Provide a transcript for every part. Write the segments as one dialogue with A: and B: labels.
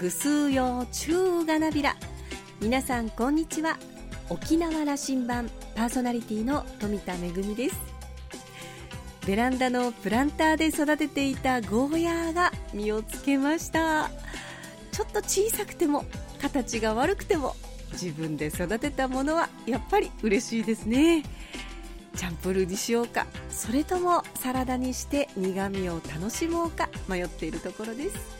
A: ぐすうよ中がなびら皆さんこんにちは。沖縄羅針盤パーソナリティの富田恵です。ベランダのプランターで育てていたゴーヤーが実をつけました。ちょっと小さくても形が悪くても自分で育てたものはやっぱり嬉しいですね。チャンプルーにしようか。それともサラダにして苦味を楽しもうか迷っているところです。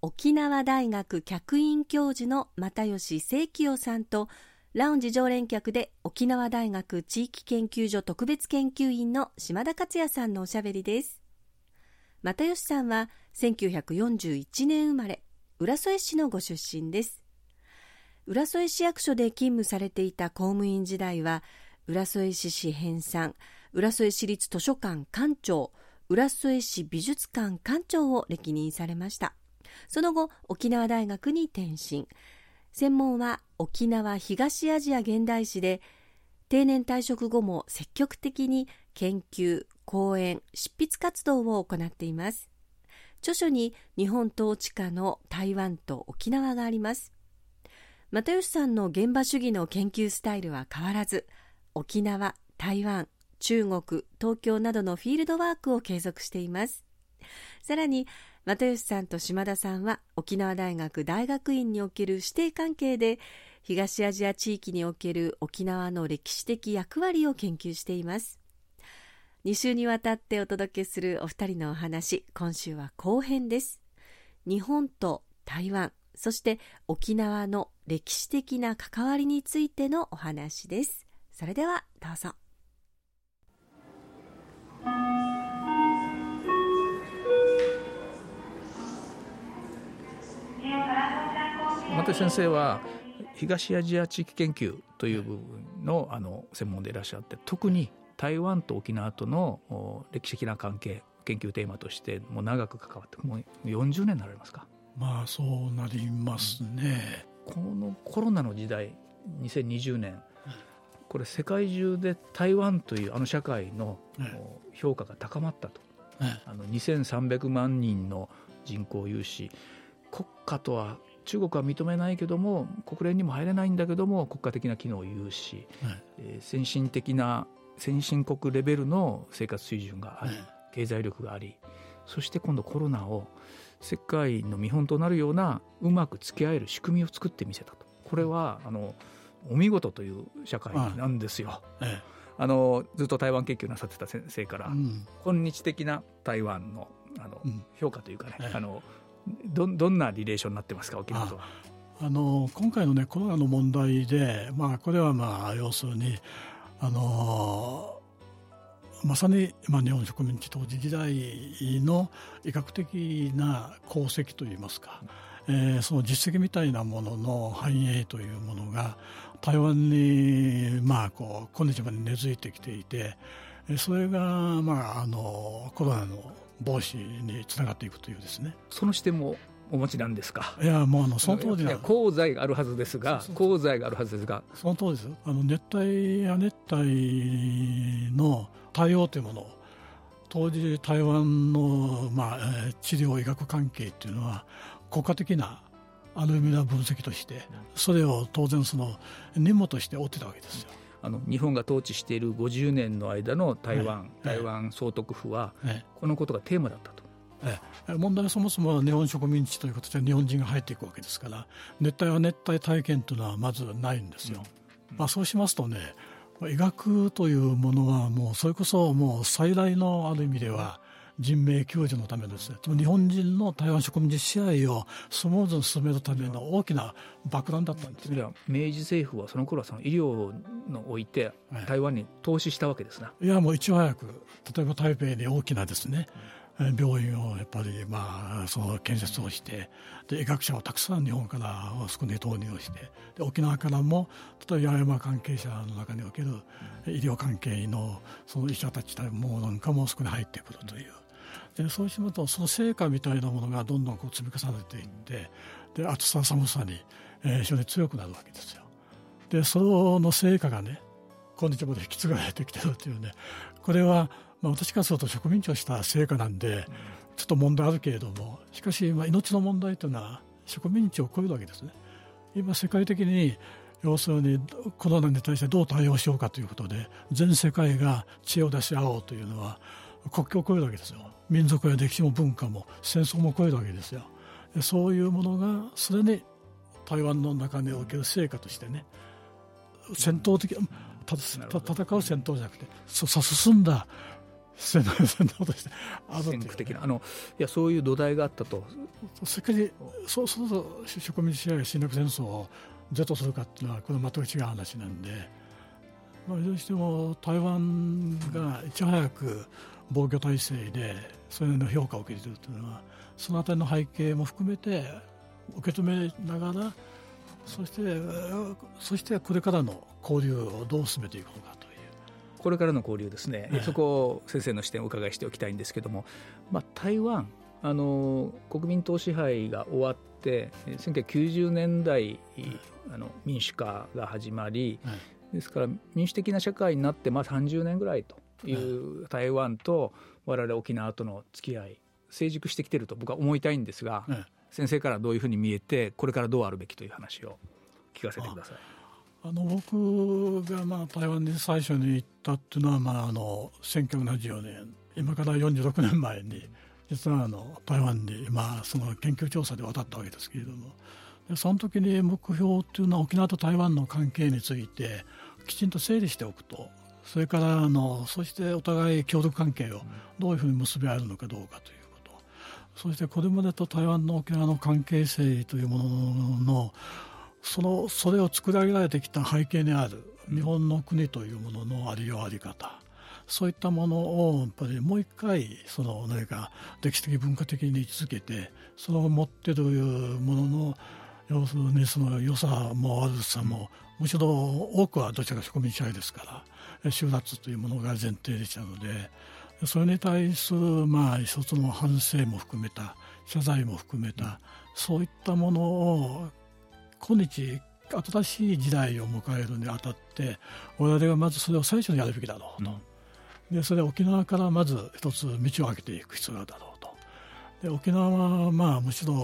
A: 沖縄大学客員教授の又吉清清さんとラウンジ常連客で沖縄大学地域研究所特別研究員の島田克也さんのおしゃべりです。又吉さんは1941年生まれ浦添市のご出身です。浦添市役所で勤務されていた公務員時代は浦添市市編纂浦添市立図書館館長浦添市美術館館長を歴任されました。その後沖縄大学に転身。専門は沖縄東アジア現代史で定年退職後も積極的に研究講演執筆活動を行っています。著書に日本統治下の台湾と沖縄があります。又吉さんの現場主義の研究スタイルは変わらず沖縄台湾中国、東京などのフィールドワークを継続しています。さらに、又吉さんと島田さんは沖縄大学大学院における師弟関係で東アジア地域における沖縄の歴史的役割を研究しています。2週にわたってお届けするお二人のお話、今週は後編です。日本と台湾、そして沖縄の歴史的な関わりについてのお話です。それではどうぞ。
B: 又先生は東アジア地域研究という部分のあの専門でいらっしゃって特に台湾と沖縄との歴史的な関係研究テーマとしてもう長く関わってもう40年になられますか？
C: まあそうなりますね、
B: このコロナの時代2020年これ世界中で台湾というあの社会の評価が高まったと、あの2300万人の人口有し国家とは中国は認めないけども国連にも入れないんだけども国家的な機能を有し、えー、先進的な先進国レベルの生活水準があり、経済力がありそして今度コロナを世界の見本となるようなうまく付き合える仕組みを作ってみせたと。これはあのお見事という社会なんですよ。ええ、あのずっと台湾研究なさってた先生から、うん、今日的な台湾のあの、うん、評価というかね、え、あのどどんなリレーションになってますか沖縄とは？
C: あの今回の、ね、コロナの問題で、まあ、これは、まあ、要するにあのまさに、まあ、日本植民地当時時代の医学的な功績といいますか、えー、その実績みたいなものの繁栄というものが台湾に、まあ、こう今日まで根付いてきていてそれが、まあ、あのコロナの防止につながっていくというですね。
B: その視点もお持ちなんですか？
C: いやもうあのその当時は
B: 功罪があるはずですが功罪があるはずですが。
C: その当時です。あの熱帯や熱帯の対応というものを当時台湾の、まあ、治療医学関係っていうのは国家的なある意味の分析としてそれを当然その任務として負ってたわけですよ。
B: あの日本が統治している50年の間の台湾、台湾総督府は、このことがテーマだったと。
C: ええ、問題はそもそも日本植民地ということで日本人が入っていくわけですから熱帯は熱帯体験というのはまずないんですよ。うん、まあ、そうしますとね医学というものはもうそれこそもう最大のある意味では人命救助のためですね日本人の台湾植民地支配をスムーズに進めるための大きな爆弾だったんです、ね、
B: 明治政府はその頃はその医療の置いて台湾に投資したわけですな、
C: いやもういち早く例えば台北で大きなですね、病院をやっぱり、まあ、その建設をしてで医学者をたくさん日本からそこに投入をしてで沖縄からも例えば八重山関係者の中における医療関係のその医者たちもなんかもそこに入ってくるという。でそうしますとその成果みたいなものがどんどんこう積み重ねていってで暑さ寒さに、えー、非常に強くなるわけですよ。でその成果がね今日まで引き継がれてきてるというねこれはまあ、私からすると植民地をした成果なんで、ちょっと問題あるけれども、しかし、まあ、命の問題というのは植民地を超えるわけですね。今、世界的に要するにコロナに対してどう対応しようかということで、全世界が知恵を出し合おうというのは、国境を超えるわけですよ。民族や歴史も文化も戦争も超えるわけですよ。そういうものがすでに台湾の中における成果としてね、戦闘的、た戦う戦闘じゃなくて、進んだ戦闘として
B: あ先駆的なあのいやそういう土台があったと
C: それからそうそうそう植民地支配侵略戦争を是とするかっていうのはこれ全く違う話なんで、まあ、いずれにしても台湾がいち早く防御体制でそれの評価を受けているというのはそのあたりの背景も含めて受け止めながらそしてそしてこれからの交流をどう進めていくのか
B: これからの交流ですね、そこを先生の視点をお伺いしておきたいんですけども、まあ、台湾あの国民党支配が終わって1990年代あの民主化が始まり、ですから民主的な社会になってまあ30年ぐらいという台湾と我々沖縄との付き合い成熟してきてると僕は思いたいんですが、先生からどういうふうに見えてこれからどうあるべきという話を聞かせてください。
C: あの僕がまあ台湾に最初に行ったっていうのはまああの1974年今から46年前に実はあの台湾にまあその研究調査で渡ったわけですけれどもその時に目標っていうのは沖縄と台湾の関係についてきちんと整理しておくとそれからあのそしてお互い協力関係をどういうふうに結び合えるのかどうかということ。そしてこれまでと台湾の沖縄の関係性というもののそのそれを作り上げられてきた背景にある日本の国というもののありようあり方。そういったものをやっぱりもう一回その何か歴史的文化的に位置づけてその持っているものの要するにその良さも悪さもむしろ多くはどちらか植民地支配ですから収奪というものが前提でしたのでそれに対するまあ一つの反省も含めた謝罪も含めたそういったものを今日新しい時代を迎えるにあたって我々がまずそれを最初にやるべきだろうと、うん、でそれは沖縄からまず一つ道を開けていく必要があるだろうとで沖縄はまあむしろ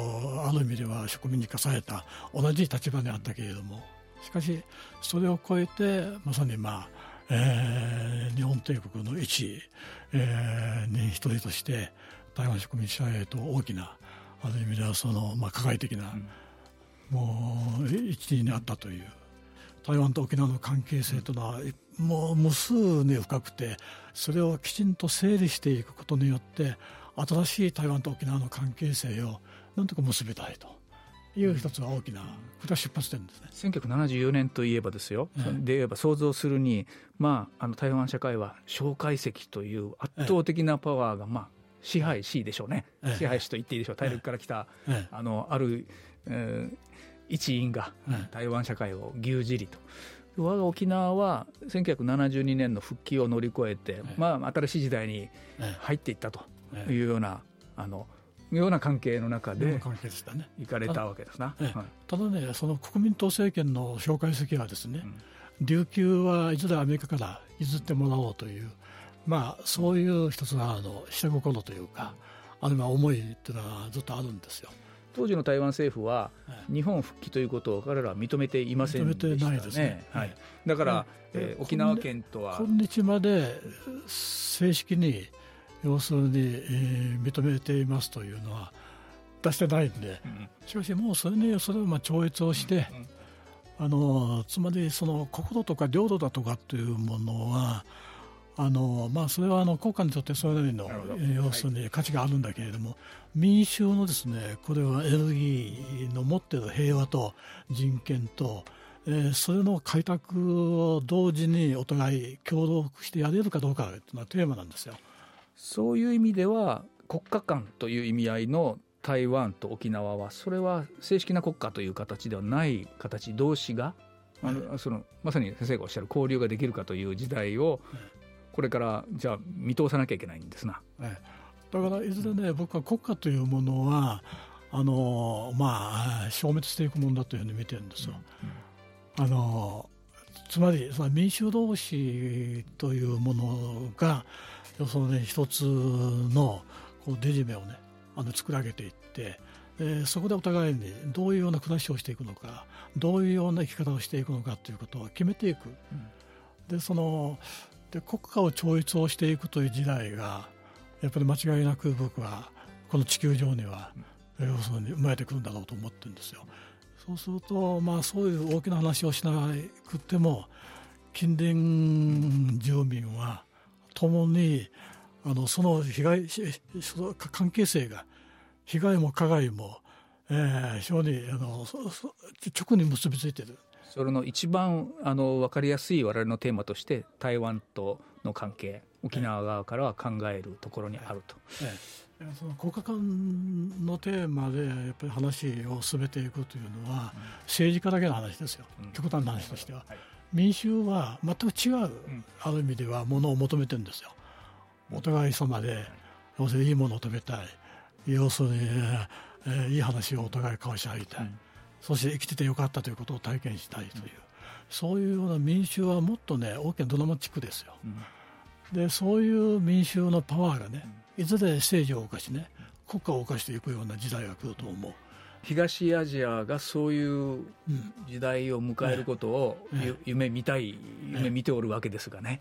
C: ある意味では植民に化された同じ立場にあったけれどもしかしそれを超えてまさにまあ、えー、日本帝国の一、えー、に一人として台湾植民地支配と大きなある意味ではその、まあ、加害的な、うん。もう一時にあったという台湾と沖縄の関係性というのはもう無数に深くてそれをきちんと整理していくことによって新しい台湾と沖縄の関係性をなんとか結びたいと。いう一つは大きなこれは出発点ですね。
B: 1974年といえばですよ、ええ、で言えば想像するに、まあ、あの台湾社会は蒋介石という圧倒的なパワーが、まあ、支配しでしょうね、え、支配しと言っていいでしょう。大陸から来た、あのある、えー、一員が台湾社会を牛耳りと。我が沖縄は1972年の復帰を乗り越えて、まあ、新しい時代に入っていったというような、あのような関係の中で行かれたわけですな、
C: ただねその国民党政権の紹介席はですね、うん、琉球はいずれアメリカから譲ってもらおうというまあそういう一つのあの下心というかあるいは思いっていうのはずっとあるんですよ。
B: 当時の台湾政府は日本復帰ということを彼らは認めていませんでしたね。認めてないですね。はい、だから、えー、沖縄県とは
C: 今日まで正式に要するに、えー、認めていますというのは出してないんで、うん、しかしもうそれにそれをまあ超越をして、うん、あのつまりその国土とか領土だとかというものはあのまあ、それはあの国家にとってそれなりの要するに価値があるんだけれども、はい、民衆のですねこれはエネルギーの持っている平和と人権と、えー、それの開拓を同時にお互い協力してやれるかどうかというのはテーマなんですよ。
B: そういう意味では国家間という意味合いの台湾と沖縄はそれは正式な国家という形ではない形同士があのそのまさに先生がおっしゃる交流ができるかという時代をこれからじゃあ見通さなきゃいけないんですな。
C: だからいずれね僕は国家というものはあのまあ消滅していくものだというふうに見てるんですよ。あのつまりその民衆同士というものが一つのこう出締めをねあの作り上げていって、でそこでお互いにどういうような暮らしをしていくのかどういうような生き方をしていくのかということを決めていく、うん、でそので国家を超越をしていくという時代がやっぱり間違いなく僕はこの地球上には、うん、要するに生まれてくるんだろうと思ってるんですよ。そうすると、まあ、そういう大きな話をしなくても近隣住民は共にあのその被害関係性が被害も加害も、えー、非常にあの直に結びついている。
B: それの一番あの分かりやすい我々のテーマとして台湾との関係沖縄側からは考えるところにあると。え
C: え、その国家間のテーマでやっぱり話を進めていくというのは、うん、政治家だけの話ですよ、うん、極端な話としては、はい、民衆は全く違う、うん、ある意味ではものを求めてるんですよ。お互い様で要するにいいものを食べたい。要するに、えー、いい話をお互い交わし合いたい、そして生きててよかったということを体験したいという、そういうような民衆はもっとね大きなドラマチックですよ、でそういう民衆のパワーがねいずれ政治を犯しね国家を犯していくような時代が来ると思う。
B: 東アジアがそういう時代を迎えることを、夢見たい、夢見ておるわけですがね、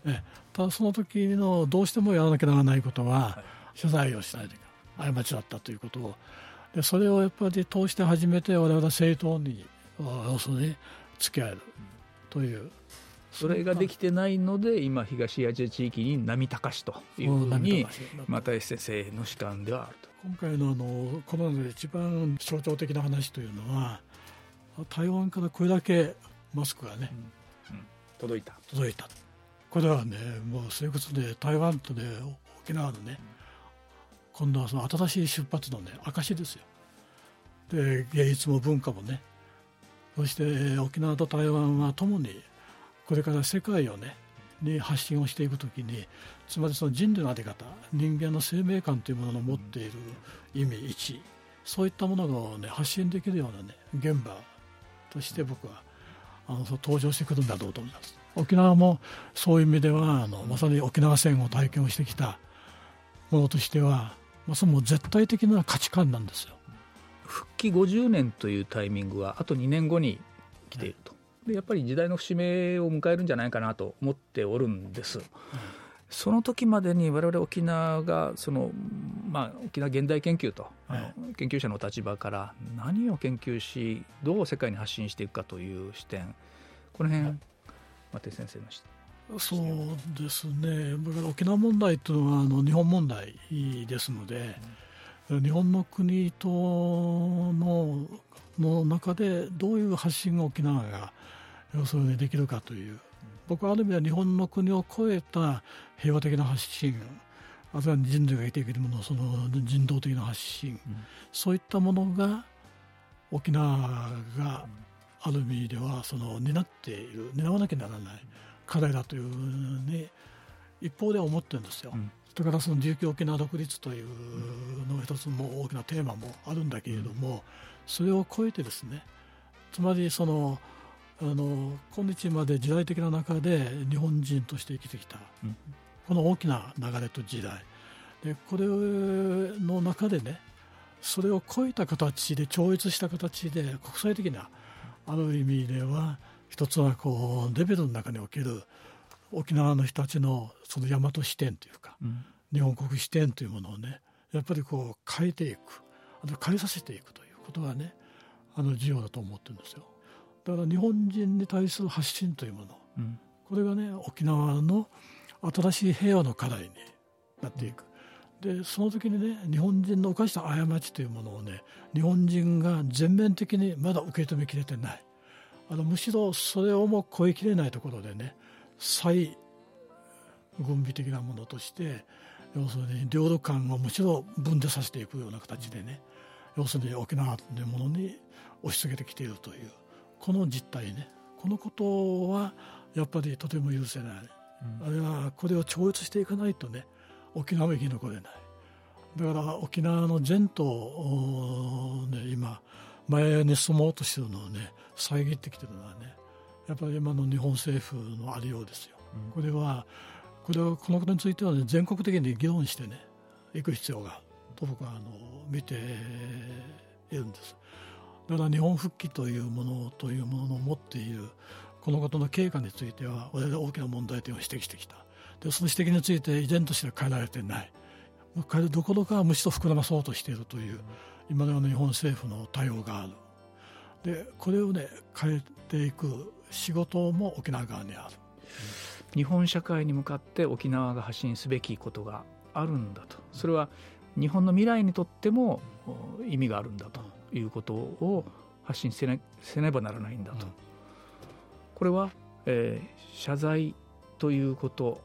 C: ただその時のどうしてもやらなきゃならないことは、謝罪をしないといけない。過ちだったということを。でそれをやっぱり通して初めて我々は正当に要するに付き合えるという。
B: それができてないので今東アジア地域に波高しというふうに又吉先生の主観ではあると
C: 今回のあのコロナで一番象徴的な話というのは台湾からこれだけマスクがね、
B: うん。うん、届いた。
C: 届いた。これはねもうそういうこ台湾とね沖縄のね、今度はその新しい出発のね証ですよ。で芸術も文化もね。そして沖縄と台湾はともにこれから世界をねに発信をしていくときにつまりその人類の在り方人間の生命感というものの持っている意味位置そういったものを、ね、発信できるような、ね、現場として僕はあの登場してくるんだろうと思います。沖縄もそういう意味ではあのまさに沖縄戦を体験をしてきたものとしては、まあ、その絶対的な価値観なんですよ。
B: 復帰50年というタイミングはあと2年後に来ていると、でやっぱり時代の節目を迎えるんじゃないかなと思っておるんです。その時までに我々沖縄がその、まあ、沖縄現代研究と、あの研究者の立場から何を研究しどう世界に発信していくかという視点。この辺、松井先生の視点。
C: そうですね。沖縄問題というのはあの日本問題ですので、うん、日本の国とのの中でどういう発信が沖縄が要するにできるかという。僕はある意味では日本の国を超えた平和的な発信あるいは人類が生きていけるものその人道的な発信、うん、そういったものが沖縄がある意味ではその担っている担わなきゃならない課題だというふうに一方では思ってるんですよ。うん、だからその琉球沖縄独立というのが一つも大きなテーマもあるんだけれども、それを超えてですねつまりそのあの今日まで時代的な中で日本人として生きてきた、うん、この大きな流れと時代。でこれの中でねそれを超えた形で超越した形で国際的なある意味では一つはこうレベルの中における沖縄の人たちのその大和視点というか、うん、日本国視点というものをねやっぱりこう変えていく。あと変えさせていくとことがねあの重要だと思ってるんですよ。だから日本人に対する発信というもの、うん、これがね沖縄の新しい平和の課題になっていく。でその時にね日本人の犯した過ちというものをね日本人が全面的にまだ受け止めきれてないあのむしろそれをもう超えきれないところでね再軍備的なものとして、要するに領土間をむしろ分離させていくような形でね要するに沖縄というものに押し付けてきているというこの実態ね。このことはやっぱりとても許せない、うん、あるいはこれを超越していかないとね沖縄も生き残れない。だから沖縄の前途ね今前に進もうとしてるのをね遮ってきてるのはねやっぱり今の日本政府のありようですよ、うん、これはこれはこのことについては、ね、全国的に議論してねいく必要があると僕はあの見ているんです。だから日本復帰というものというものの持っているこのことの経過については我々大きな問題点を指摘してきた。でその指摘について依然としては変えられてない。変えるどころかむしろ膨らまそうとしているという今のような日本政府の対応がある。でこれをね変えていく仕事も沖縄側にある。
B: 日本社会に向かって沖縄が発信すべきことがあるんだと。それは日本の未来にとっても意味があるんだということを発信せねせねばならないんだと、うん、これは、えー、謝罪ということ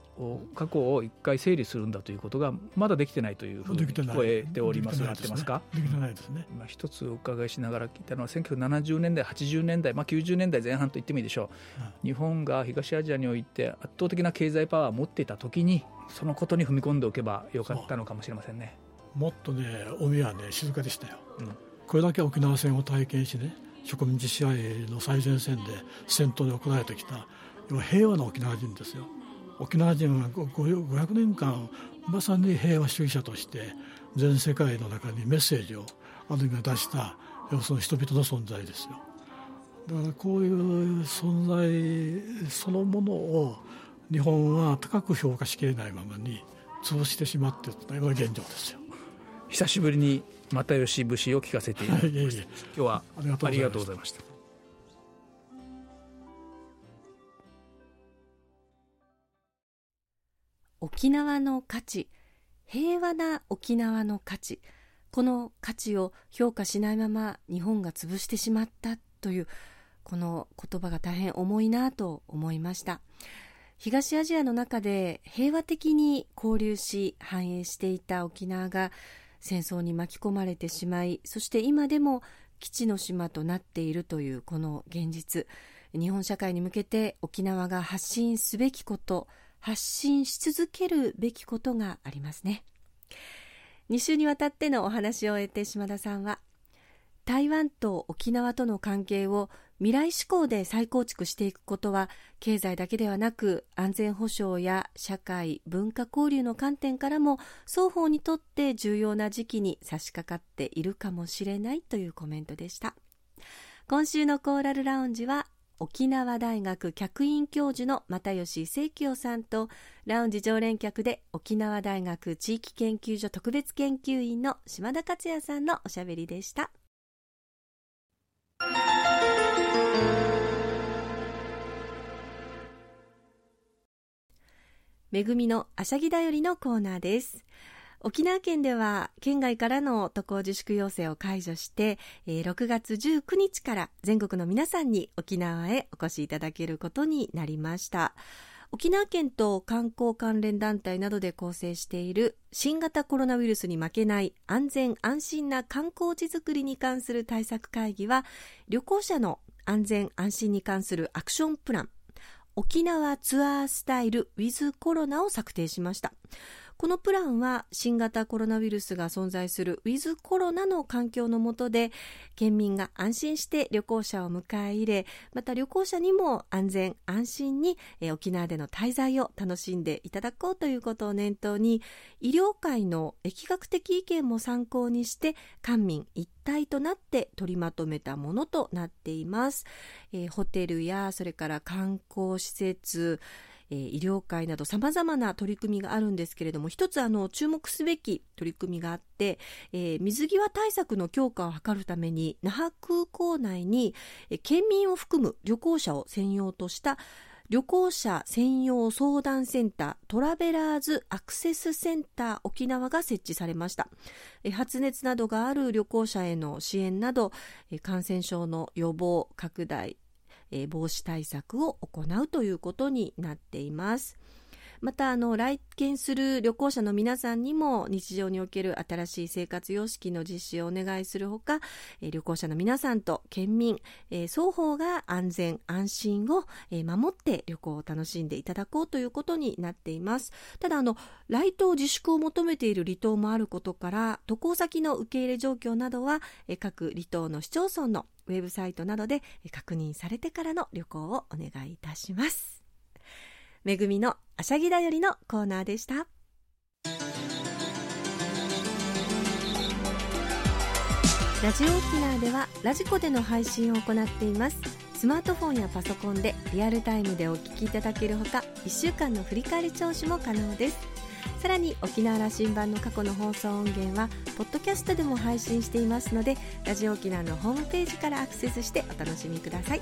B: 過去を一回整理するんだということがまだできてないというふうに聞こえております。が、ってますか？
C: できてないですね。
B: 今一つお伺いしながら聞いたのは1970年代80年代、まあ、90年代前半と言ってもいいでしょう、うん、日本が東アジアにおいて圧倒的な経済パワーを持っていた時にそのことに踏み込んでおけばよかったのかもしれませんね
C: もっとね海はね静かでしたよ、うん、これだけ沖縄戦を体験しね植民地支配の最前線で戦闘に行われてきた平和な沖縄人ですよ。沖縄人は500年間まさに平和主義者として全世界の中にメッセージをある意味出した要するに人々の存在ですよ。だからこういう存在そのものを日本は高く評価しきれないままに潰してしまっているというのが現状ですよ
B: 久しぶりに又吉節を聞かせていただきました、今日はありがとうございました。
A: 沖縄の価値平和な沖縄の価値この価値を評価しないまま日本が潰してしまったというこの言葉が大変重いなと思いました。東アジアの中で平和的に交流し繁栄していた沖縄が戦争に巻き込まれてしまいそして今でも基地の島となっているというこの現実。日本社会に向けて沖縄が発信すべきこと発信し続けるべきことがありますね。2週にわたってのお話を終えて島田さんは台湾と沖縄との関係を未来志向で再構築していくことは経済だけではなく安全保障や社会文化交流の観点からも双方にとって重要な時期に差し掛かっているかもしれないというコメントでした。今週のコーラルラウンジは沖縄大学客員教授の又吉清清さんとラウンジ常連客で沖縄大学地域研究所特別研究員の島田克也さんのおしゃべりでした。めぐみのあしゃぎだよりのコーナーです。沖縄県では県外からの渡航自粛要請を解除して、6月19日から全国の皆さんに沖縄へお越しいただけることになりました。沖縄県と観光関連団体などで構成している新型コロナウイルスに負けない安全安心な観光地づくりに関する対策会議は旅行者の安全安心に関するアクションプラン沖縄ツアースタイル with コロナを策定しました。このプランは新型コロナウイルスが存在するウィズコロナの環境の下で県民が安心して旅行者を迎え入れまた旅行者にも安全安心に沖縄での滞在を楽しんでいただこうということを念頭に医療界の疫学的意見も参考にして官民一体となって取りまとめたものとなっています、えー、ホテルやそれから観光施設えー、医療界などさまざまな取り組みがあるんですけれども一つあの注目すべき取り組みがあって、えー、水際対策の強化を図るために那覇空港内に、えー、県民を含む旅行者を専用とした旅行者専用相談センタートラベラーズアクセスセンター沖縄が設置されました。発熱などがある旅行者への支援など感染症の予防拡大防止対策を行うということになっています。またあの来県する旅行者の皆さんにも日常における新しい生活様式の実施をお願いするほか、え旅行者の皆さんと県民、え双方が安全安心を、え守って旅行を楽しんでいただこうということになっています。ただあの来島自粛を求めている離島もあることから渡航先の受け入れ状況などは、え各離島の市町村のウェブサイトなどで確認されてからの旅行をお願いいたします。めぐみのあしゃぎだよりのコーナーでした。ラジオ沖縄ではラジコでの配信を行っています。スマートフォンやパソコンでリアルタイムでお聞きいただけるほか1週間の振り返り聴取も可能です。さらに沖縄羅針盤の過去の放送音源はポッドキャストでも配信していますのでラジオ沖縄のホームページからアクセスしてお楽しみください。